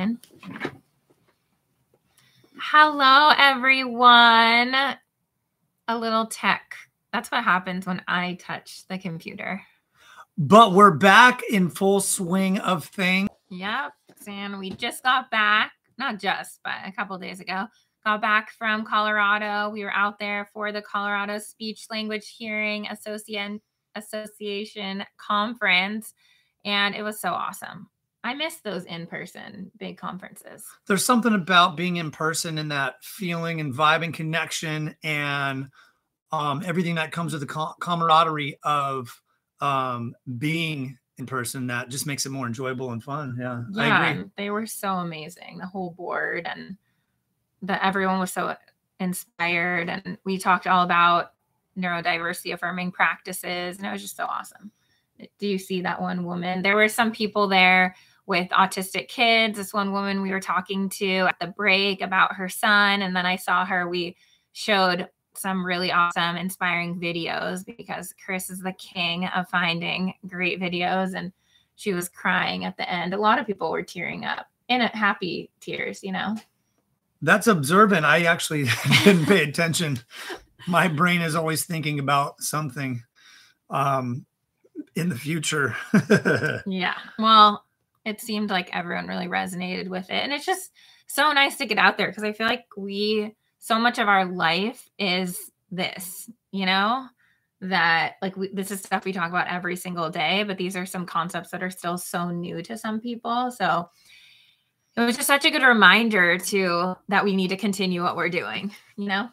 in. Hello, everyone. A little tech. That's what happens when I touch the computer. But we're back in full swing of things. Yep. And we just got back, not just, but a couple days ago, got back from Colorado. We were out there for the Colorado Speech Language Hearing Association Association conference, and it was so awesome. I miss those in person big conferences. There's something about being in person and that feeling and vibe and connection and um, everything that comes with the camaraderie of um, being in person that just makes it more enjoyable and fun. Yeah, yeah, they were so amazing. The whole board and that everyone was so inspired, and we talked all about neurodiversity affirming practices, and it was just so awesome. Do you see that one woman? There were some people there with autistic kids. This one woman we were talking to at the break about her son, and then I saw her. We showed some really awesome, inspiring videos because Chris is the king of finding great videos, and she was crying at the end. A lot of people were tearing up in happy tears, you know. That's observant. I actually didn't pay attention. My brain is always thinking about something um, in the future. yeah. Well, it seemed like everyone really resonated with it. And it's just so nice to get out there because I feel like we, so much of our life is this, you know, that like we, this is stuff we talk about every single day, but these are some concepts that are still so new to some people. So it was just such a good reminder to that we need to continue what we're doing, you know?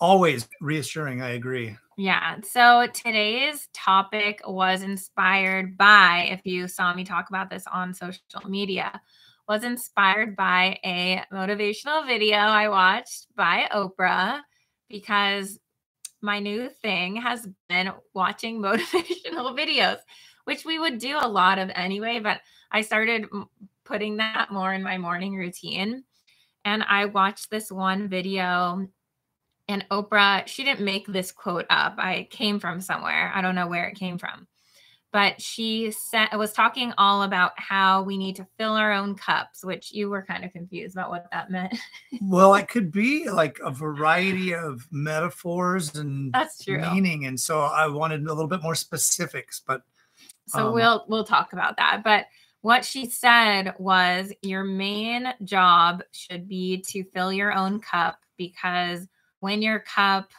Always reassuring. I agree. Yeah. So today's topic was inspired by, if you saw me talk about this on social media, was inspired by a motivational video I watched by Oprah because my new thing has been watching motivational videos, which we would do a lot of anyway, but I started putting that more in my morning routine. And I watched this one video and Oprah, she didn't make this quote up. I came from somewhere. I don't know where it came from. But she said I was talking all about how we need to fill our own cups, which you were kind of confused about what that meant. well, it could be like a variety of metaphors and that's true meaning. And so I wanted a little bit more specifics, but so um, we'll we'll talk about that. But what she said was your main job should be to fill your own cup because when your cup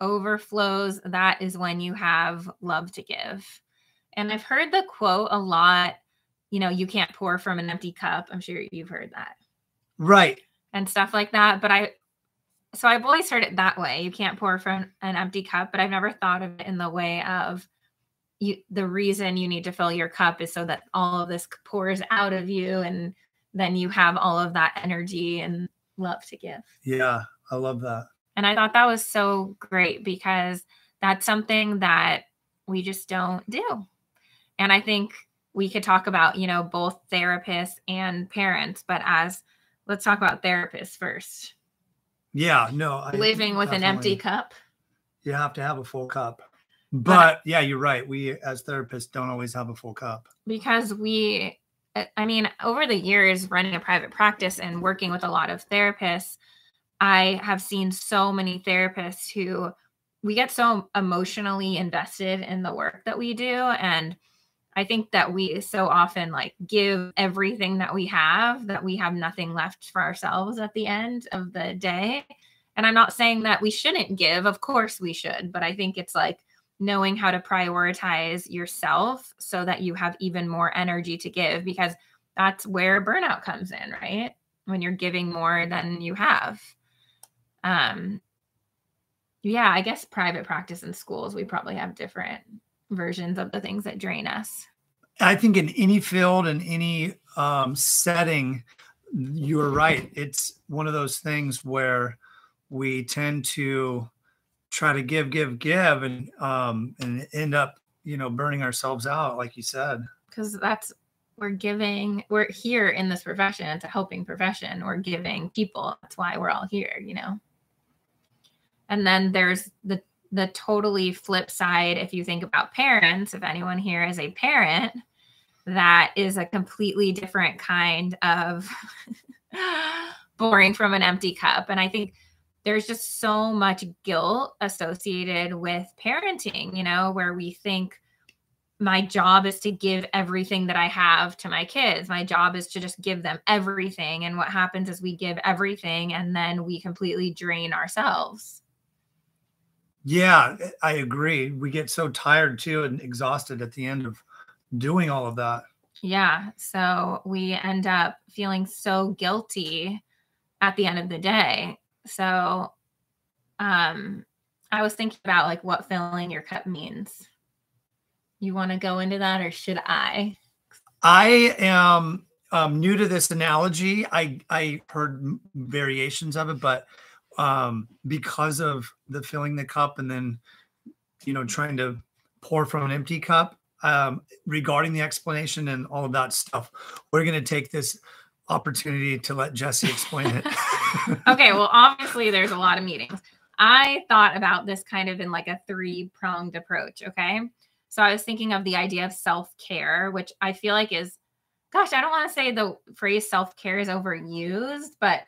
overflows, that is when you have love to give. And I've heard the quote a lot, you know, you can't pour from an empty cup. I'm sure you've heard that. Right. And stuff like that. But I, so I've always heard it that way. You can't pour from an empty cup, but I've never thought of it in the way of you, the reason you need to fill your cup is so that all of this pours out of you and then you have all of that energy and love to give. Yeah. I love that. And I thought that was so great because that's something that we just don't do. And I think we could talk about, you know, both therapists and parents, but as let's talk about therapists first. Yeah, no. I, Living with an empty cup. You have to have a full cup. But yeah, you're right. We as therapists don't always have a full cup. Because we I mean, over the years running a private practice and working with a lot of therapists, I have seen so many therapists who we get so emotionally invested in the work that we do. And I think that we so often like give everything that we have that we have nothing left for ourselves at the end of the day. And I'm not saying that we shouldn't give, of course we should, but I think it's like knowing how to prioritize yourself so that you have even more energy to give because that's where burnout comes in, right? When you're giving more than you have um yeah i guess private practice in schools we probably have different versions of the things that drain us. I think in any field in any um, setting you're right. It's one of those things where we tend to try to give give give and um and end up you know burning ourselves out like you said. Because that's we're giving we're here in this profession it's a helping profession. We're giving people that's why we're all here you know and then there's the the totally flip side if you think about parents, if anyone here is a parent, that is a completely different kind of pouring from an empty cup. And I think there's just so much guilt associated with parenting, you know, where we think my job is to give everything that I have to my kids. My job is to just give them everything. And what happens is we give everything and then we completely drain ourselves. Yeah, I agree. We get so tired too and exhausted at the end of doing all of that. Yeah. So we end up feeling so guilty at the end of the day. So um I was thinking about like what filling your cup means. You want to go into that or should I? I am um, new to this analogy. I I heard variations of it, but um, because of the filling the cup and then you know trying to pour from an empty cup, um, regarding the explanation and all of that stuff, we're going to take this opportunity to let Jesse explain it. okay, well, obviously there's a lot of meetings. I thought about this kind of in like a three pronged approach. Okay. So I was thinking of the idea of self care, which I feel like is, gosh, I don't want to say the phrase self care is overused, but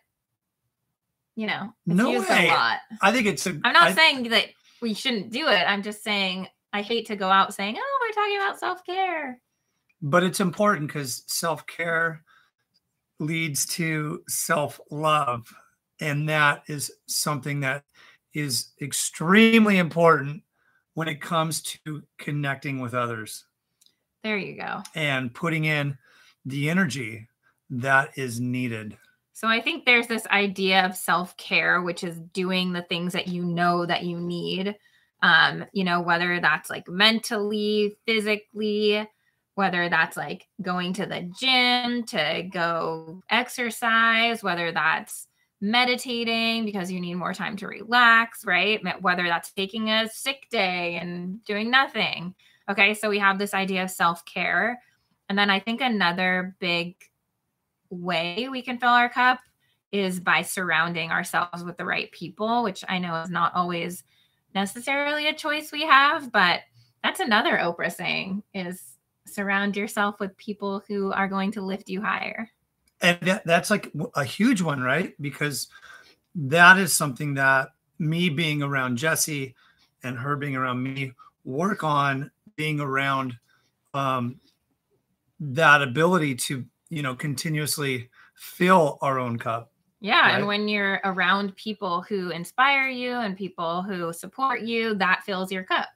you know, it's no used way. a lot. I think it's. i am not I, saying that we shouldn't do it. I'm just saying I hate to go out saying, "Oh, we're talking about self care." But it's important because self care leads to self love, and that is something that is extremely important when it comes to connecting with others. There you go. And putting in the energy that is needed. So I think there's this idea of self-care which is doing the things that you know that you need. Um, you know, whether that's like mentally, physically, whether that's like going to the gym to go exercise, whether that's meditating because you need more time to relax, right? Whether that's taking a sick day and doing nothing. Okay, so we have this idea of self care. And then I think another big way we can fill our cup is by surrounding ourselves with the right people, which I know is not always necessarily a choice we have, but that's another Oprah saying is surround yourself with people who are going to lift you higher. And that, that's like a huge one right? Because that is something that me being around jesse and her being around me work on being around um, that ability to you know continuously fill our own cup yeah right? and when you're around people who inspire you and people who support you that fills your cup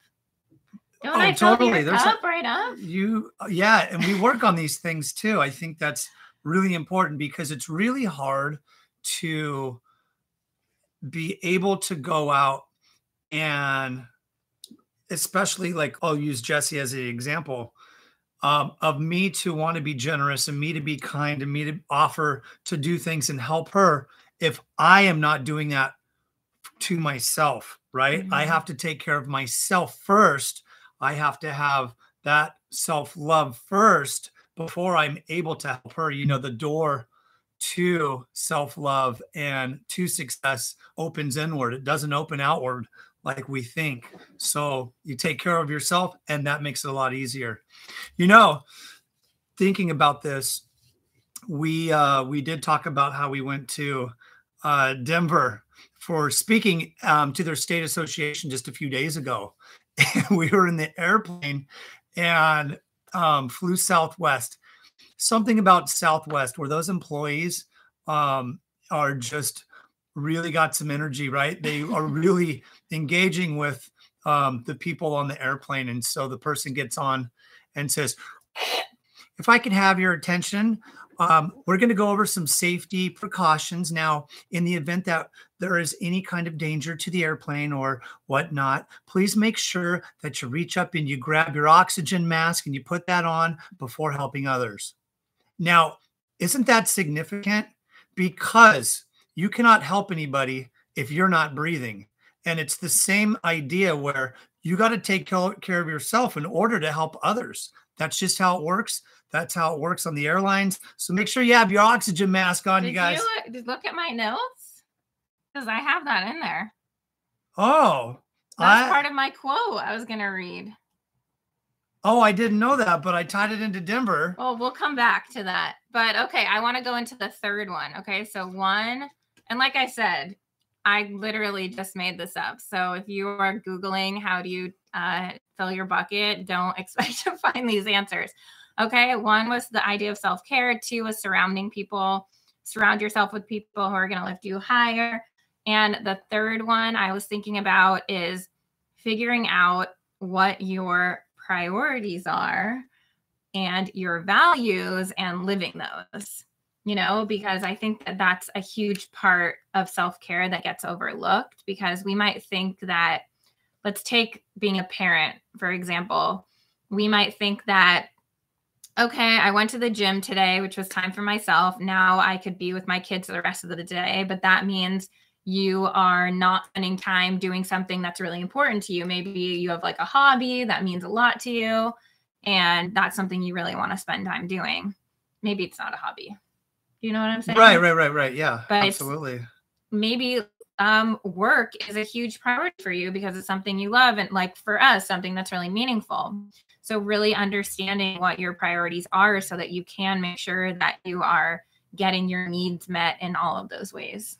don't oh, I totally. There's cup a, right up? You, uh, yeah, and we work on these things too. I think that's really important because it's really hard to be able to go out and especially like I'll use Jesse as an example um, of me to want to be generous and me to be kind and me to offer to do things and help her if I am not doing that to myself, right? Mm-hmm. I have to take care of myself first. I have to have that self love first before I'm able to help her, you know, the door to self love and to success opens inward. It doesn't open outward like we think. So you take care of yourself, and that makes it a lot easier. You know, thinking about this, we uh, we did talk about how we went to uh, Denver for speaking um, to their state association just a few days ago. We were in the airplane, and um, flew Southwest. Something about Southwest where those employees um, are just really got some energy, right? They are really engaging with um, the people on the airplane. And so the person gets on and says, If I can have your attention, um, we're going to go over some safety precautions now. In the event that there is any kind of danger to the airplane or whatnot, please make sure that you reach up and you grab your oxygen mask and you put that on before helping others. Now, isn't that significant? Because you cannot help anybody if you're not breathing. And it's the same idea where you got to take care of yourself in order to help others. That's just how it works. That's how it works on the airlines. So make sure you have your oxygen mask on, did you guys. Uh, you look, look at my notes because I have that in there. Oh, that's I, part of my quote I was going to read. Oh, I didn't know that, but I tied it into Denver. Well, we'll come back to that. But okay, I want to go into the third one. Okay, so one, and like I said, I literally just made this up. So if you are Googling how do you uh, fill your bucket, don't expect to find these answers. Okay, one was the idea of self care, two was surrounding people, surround yourself with people who are going to lift you higher. And the third one I was thinking about is figuring out what your priorities are and your values and living those you know because i think that that's a huge part of self-care that gets overlooked because we might think that let's take being a parent for example we might think that okay i went to the gym today which was time for myself now i could be with my kids the rest of the day but that means you are not spending time doing something that's really important to you. Maybe you have like a hobby that means a lot to you, and that's something you really want to spend time doing. Maybe it's not a hobby. Do you know what I'm saying? Right, right, right, right. Yeah, but absolutely. Maybe um, work is a huge priority for you because it's something you love, and like for us, something that's really meaningful. So, really understanding what your priorities are so that you can make sure that you are getting your needs met in all of those ways.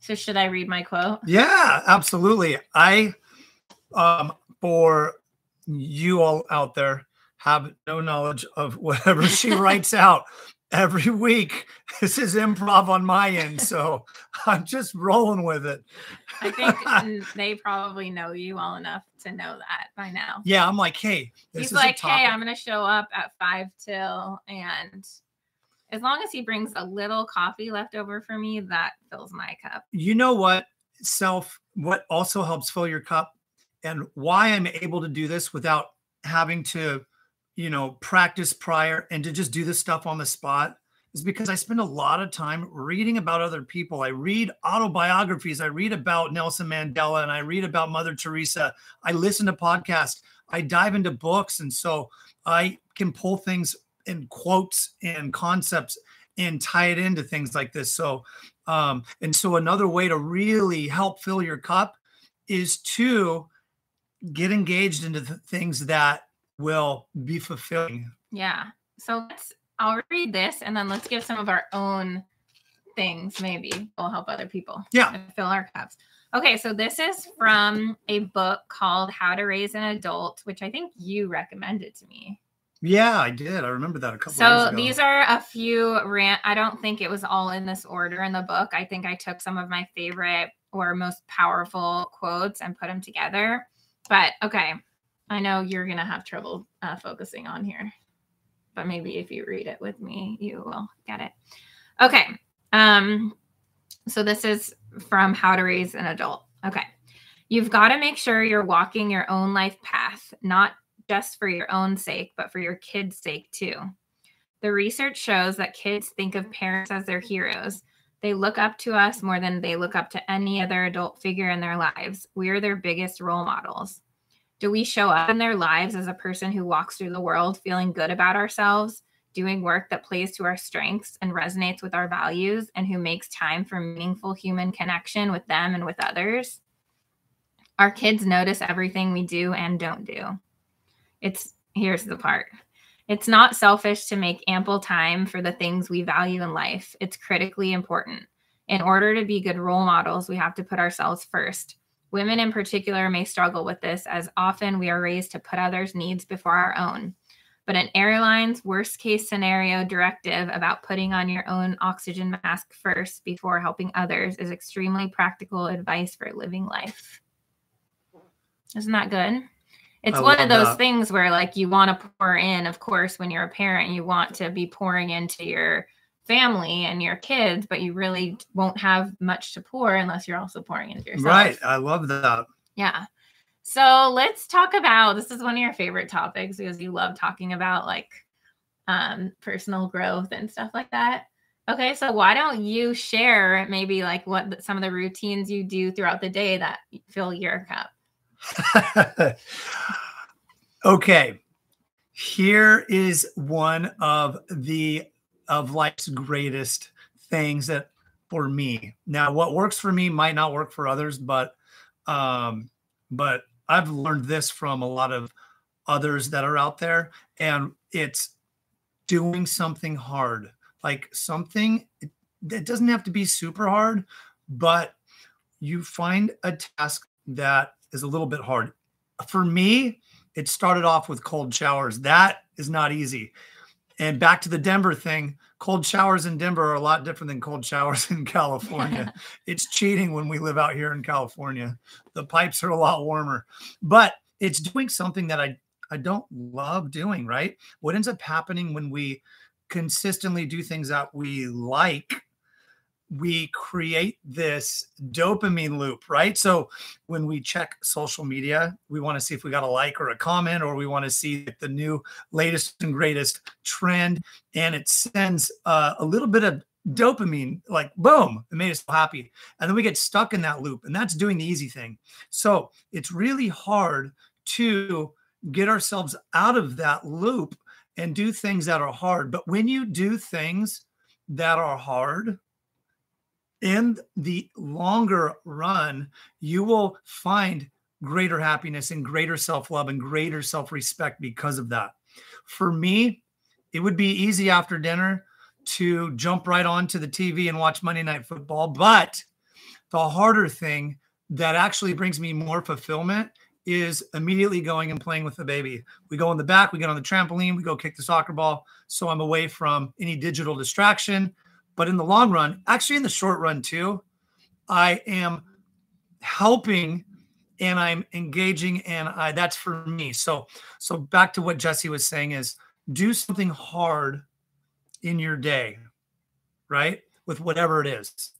So should I read my quote? Yeah, absolutely. I um for you all out there have no knowledge of whatever she writes out every week. This is improv on my end, so I'm just rolling with it. I think they probably know you well enough to know that by now. Yeah, I'm like, hey, he's like, hey, I'm gonna show up at five till, and as long as he brings a little coffee left over for me, that fills my cup. You know what? Self, what also helps fill your cup and why I'm able to do this without having to, you know, practice prior and to just do this stuff on the spot is because I spend a lot of time reading about other people. I read autobiographies, I read about Nelson Mandela, and I read about Mother Teresa. I listen to podcasts, I dive into books. And so I can pull things and quotes and concepts and tie it into things like this. So, um, and so another way to really help fill your cup is to get engaged into the things that will be fulfilling. Yeah. So let's, I'll read this and then let's give some of our own things maybe will help other people. Yeah. Fill our cups. Okay, so this is from a book called How to Raise an Adult, which I think you recommended to me. Yeah, I did. I remember that a couple. So these are a few rant. I don't think it was all in this order in the book. I think I took some of my favorite or most powerful quotes and put them together. But okay, I know you're gonna have trouble uh, focusing on here, but maybe if you read it with me, you will get it. Okay. Um. So this is from How to Raise an Adult. Okay. You've got to make sure you're walking your own life path, not just for your own sake, but for your kids' sake too. The research shows that kids think of parents as their heroes. They look up to us more than they look up to any other adult figure in their lives. We are their biggest role models. Do we show up in their lives as a person who walks through the world feeling good about ourselves, doing work that plays to our strengths and resonates with our values, and who makes time for meaningful human connection with them and with others? Our kids notice everything we do and don't do. It's here's the part. It's not selfish to make ample time for the things we value in life. It's critically important. In order to be good role models, we have to put ourselves first. Women in particular may struggle with this as often we are raised to put others' needs before our own. But an airline's worst case scenario directive about putting on your own oxygen mask first before helping others is extremely practical advice for living life. Isn't that good? it's I one of those that. things where like you want to pour in of course when you're a parent you want to be pouring into your family and your kids but you really won't have much to pour unless you're also pouring into yourself. Right i love that. Yeah. So let's talk about this is one of your favorite topics because you love talking about like um personal growth and stuff like that. Okay so why don't you share maybe like what some of the routines you do throughout the day that fill your cup? Okay. Here is one of the of life's greatest things that for me. Now what works for me might not work for others, but um but I've learned this from a lot of others that are out there and it's doing something hard. Like something that doesn't have to be super hard but you find a task that is a little bit hard. For me it started off with cold showers. That is not easy and back to the denver thing cold showers in denver are a lot different than cold showers in california. It's cheating when we live out here in california. The pipes are a lot warmer. But it's doing something that i I don't love doing, right? What ends up happening when we consistently do things that we like, we create this dopamine loop, right? So when we check social media, we want to see if we got a like or a comment, or we want to see the new latest and greatest trend. And it sends uh, a little bit of dopamine, like boom, it made us happy. And then we get stuck in that loop, and that's doing the easy thing. So it's really hard to get ourselves out of that loop and do things that are hard. But when you do things that are hard, in the longer run, you will find greater happiness and greater self love and greater self respect because of that. For me, it would be easy after dinner to jump right onto the TV and watch Monday Night Football. But the harder thing that actually brings me more fulfillment is immediately going and playing with the baby. We go in the back, we get on the trampoline, we go kick the soccer ball. So I'm away from any digital distraction. But in the long run, actually in the short run too, I am helping and I'm engaging and I that's for me. So so back to what Jesse was saying is do something hard in your day, right? With whatever it is.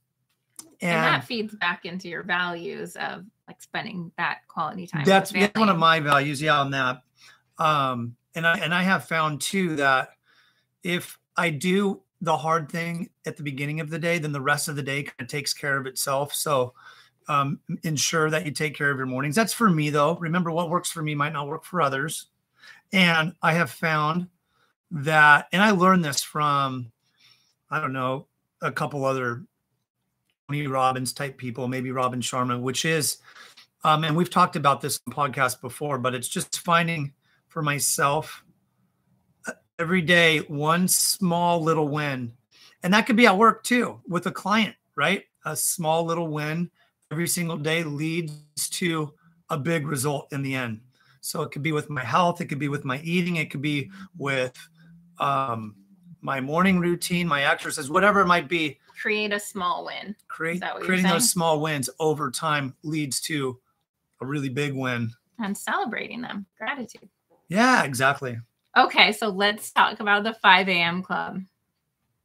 And, and that feeds back into your values of like spending that quality time. That's, that's one of my values. Yeah, on that. Um, and I and I have found too that if I do the hard thing at the beginning of the day, then the rest of the day kind of takes care of itself. So um, ensure that you take care of your mornings. That's for me though. Remember, what works for me might not work for others. And I have found that, and I learned this from, I don't know, a couple other Tony Robbins type people, maybe Robin Sharma, which is, um, and we've talked about this in podcast before, but it's just finding for myself every day one small little win. And that could be at work too with a client, right? A small little win every single day leads to a big result in the end. So it could be with my health, it could be with my eating, it could be with um, my morning routine, my exercise, whatever it might be create a small win. Create creating those small wins over time leads to a really big win. And celebrating them. Gratitude. Yeah, exactly. Okay, so let's talk about the 5 a.m. club.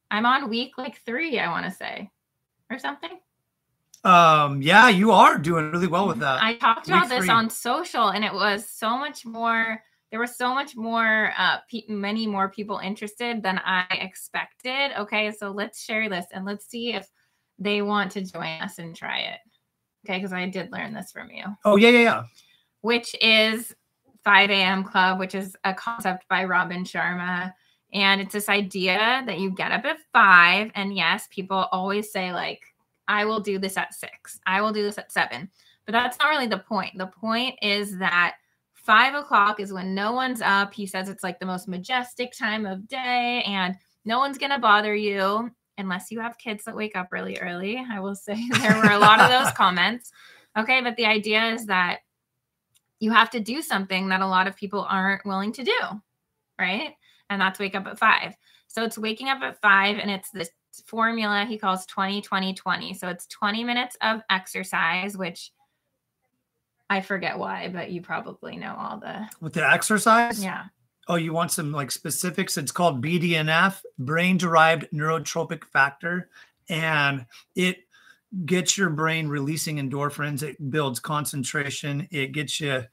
I'm on week like three, I want to say, or something. Um, yeah, you are doing really well with that. I talked week about this three. on social, and it was so much more there was so much more uh pe- many more people interested than i expected okay so let's share this and let's see if they want to join us and try it okay because i did learn this from you oh yeah yeah yeah which is 5 a.m club which is a concept by robin sharma and it's this idea that you get up at five and yes people always say like i will do this at six i will do this at seven but that's not really the point the point is that Five o'clock is when no one's up. He says it's like the most majestic time of day and no one's going to bother you unless you have kids that wake up really early. I will say there were a lot of those comments. Okay. But the idea is that you have to do something that a lot of people aren't willing to do. Right. And that's wake up at five. So it's waking up at five and it's this formula he calls 20 20 20. So it's 20 minutes of exercise, which I forget why, but you probably know all the with the exercise. Yeah. Oh, you want some like specifics? It's called BDNF, brain derived neurotropic factor, and it gets your brain releasing endorphins. It builds concentration. It gets you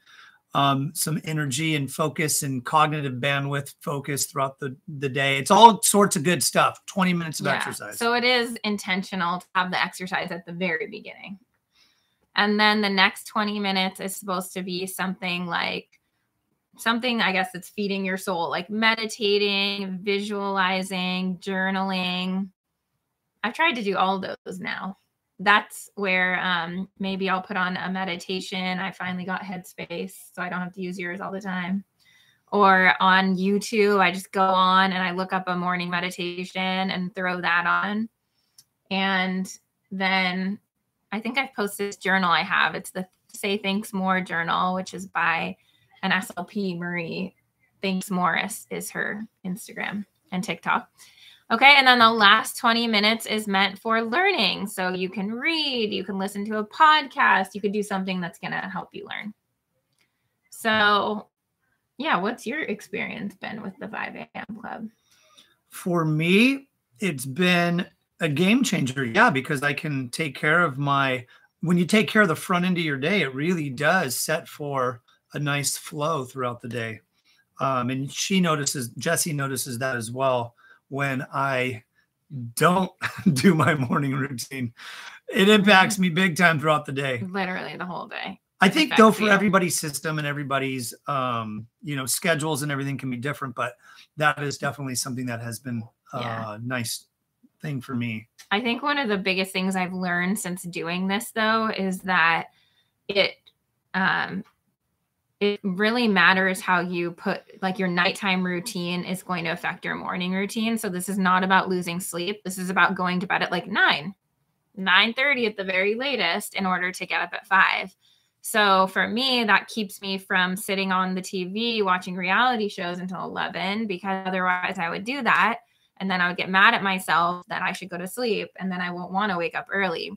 um, some energy and focus and cognitive bandwidth focus throughout the, the day. It's all sorts of good stuff. 20 minutes of yeah. exercise. So it is intentional to have the exercise at the very beginning. And then the next 20 minutes is supposed to be something like something, I guess, that's feeding your soul, like meditating, visualizing, journaling. I've tried to do all those now. That's where um, maybe I'll put on a meditation. I finally got Headspace, so I don't have to use yours all the time. or on YouTube, I just go on and I look up a morning meditation and throw that on. And then I think I've posted this journal I have. It's the Say Thanks More journal, which is by an SLP Marie Thanks Morris is her Instagram and TikTok. Okay, and then the last 20 minutes is meant for learning. So you can read, you can listen to a podcast, you could do something that's going to help you learn. So, yeah, what's your experience been with the 5 a.m. club? For me, it's been a game changer. Yeah, because I can take care of my, when you take care of the front end of your day, it really does set for a nice flow throughout the day. Um, and she notices, Jesse notices that as well when I don't do my morning routine. It impacts me big time throughout the day. Literally the whole day. I think though for everybody's system and everybody's um, you know schedules and everything can be different, but that is definitely something that has been a yeah. nice thing for me. I think one of the biggest things I've learned since doing this though is that it um it really matters how you put like your nighttime routine is going to affect your morning routine. So this is not about losing sleep. This is about going to bed at like 9, 9 30 at the very latest in order to get up at 5. So for me, that keeps me from sitting on the TV watching reality shows until 11 because otherwise I would do that. And then I would get mad at myself that I should go to sleep and then I won't want to wake up early.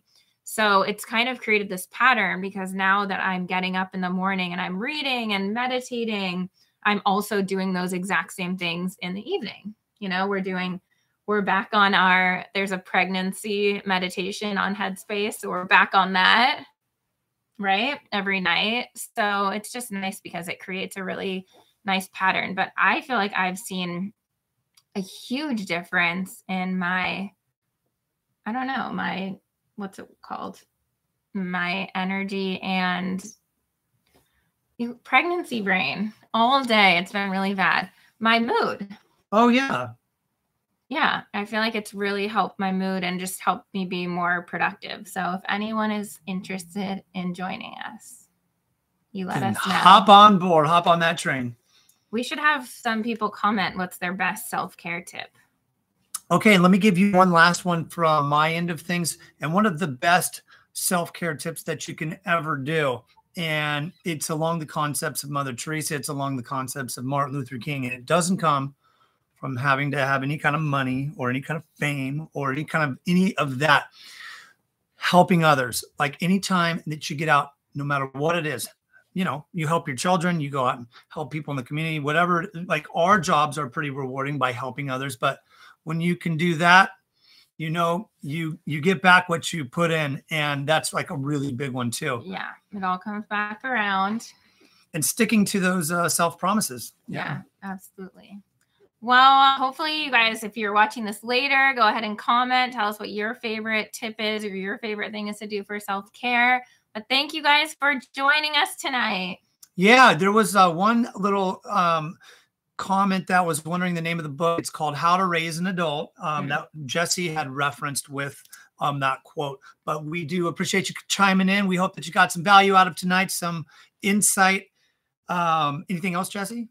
So it's kind of created this pattern because now that I'm getting up in the morning and I'm reading and meditating, I'm also doing those exact same things in the evening. You know, we're doing, we're back on our, there's a pregnancy meditation on Headspace. So we're back on that, right? Every night. So it's just nice because it creates a really nice pattern. But I feel like I've seen a huge difference in my, I don't know, my what's it called? My energy and pregnancy brain all day. It's been really bad. My mood. Oh yeah. Yeah, I feel like it's really helped my mood and just helped me be more productive. So if anyone is interested in joining us, you let us know. Hop on board, hop on that train. We should have some people comment what's their best self-care tip. Okay, let me give you one last one from my end of things. And one of the best self care tips that you can ever do. And it's along the concepts of Mother Teresa, it's along the concepts of Martin Luther King. And it doesn't come from having to have any kind of money or any kind of fame or any kind of any of that. Helping others, like anytime that you get out, no matter what it is, you know, you help your children, you go out and help people in the community, whatever. Like our jobs are pretty rewarding by helping others, but when you can do that you know you you get back what you put in and that's like a really big one too. Yeah it all comes back around. And sticking to those uh, self promises yeah. yeah absolutely. Well hopefully you guys if you're watching this later go ahead and comment tell us what your favorite tip is or your favorite thing is to do for self-care. But thank you guys for joining us tonight. Yeah there was uh, one little um comment that was wondering the name of the book. It's called How to Raise an Adult. Um, mm-hmm. That Jesse had referenced with um, that quote. But we do appreciate you chiming in. We hope that you got some value out of tonight, some insight. Um, anything else, Jesse?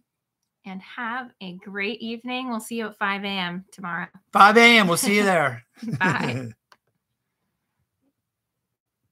And have a great evening. We'll see you at 5 a.m. tomorrow. 5 a.m. We'll see you there. Bye.